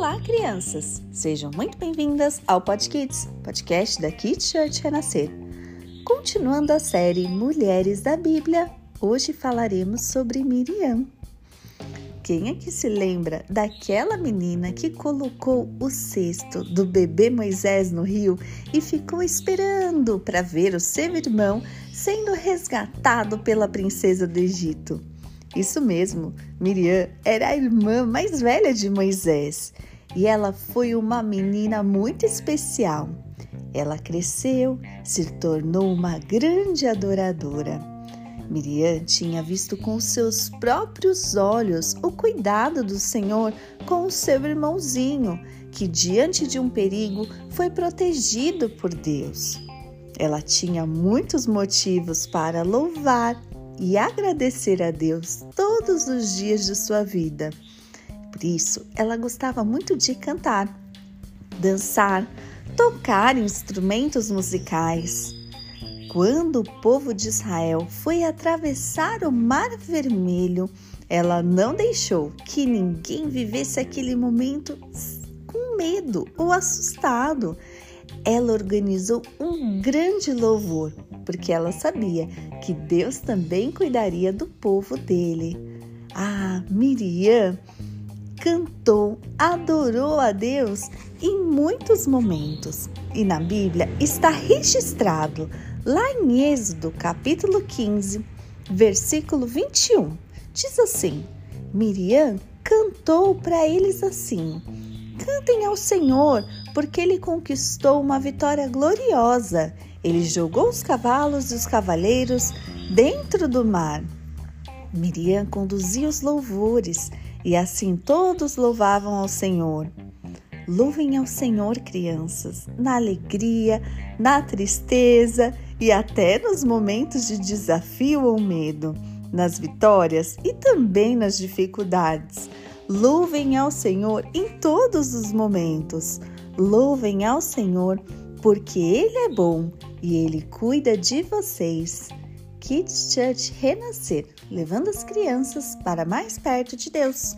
crianças! Sejam muito bem-vindas ao Pod Kids, podcast da Kids Church Renascer. Continuando a série Mulheres da Bíblia, hoje falaremos sobre Miriam. Quem é que se lembra daquela menina que colocou o cesto do bebê Moisés no rio e ficou esperando para ver o seu irmão sendo resgatado pela princesa do Egito? Isso mesmo, Miriam era a irmã mais velha de Moisés e ela foi uma menina muito especial. Ela cresceu, se tornou uma grande adoradora. Miriam tinha visto com seus próprios olhos o cuidado do Senhor com o seu irmãozinho, que diante de um perigo foi protegido por Deus. Ela tinha muitos motivos para louvar e agradecer a Deus todos os dias de sua vida. Por isso, ela gostava muito de cantar, dançar, tocar instrumentos musicais. Quando o povo de Israel foi atravessar o Mar Vermelho, ela não deixou que ninguém vivesse aquele momento com medo ou assustado. Ela organizou um grande louvor, porque ela sabia que Deus também cuidaria do povo dele. Ah, Miriam cantou, adorou a Deus em muitos momentos. E na Bíblia está registrado lá em Êxodo, capítulo 15, versículo 21. Diz assim: Miriam cantou para eles assim: Cantem ao Senhor, porque ele conquistou uma vitória gloriosa. Ele jogou os cavalos e os cavaleiros dentro do mar. Miriam conduzia os louvores e assim todos louvavam ao Senhor. Louvem ao Senhor, crianças, na alegria, na tristeza e até nos momentos de desafio ou medo, nas vitórias e também nas dificuldades. Louvem ao Senhor em todos os momentos. Louvem ao Senhor porque Ele é bom e Ele cuida de vocês. Kids Church renascer, levando as crianças para mais perto de Deus.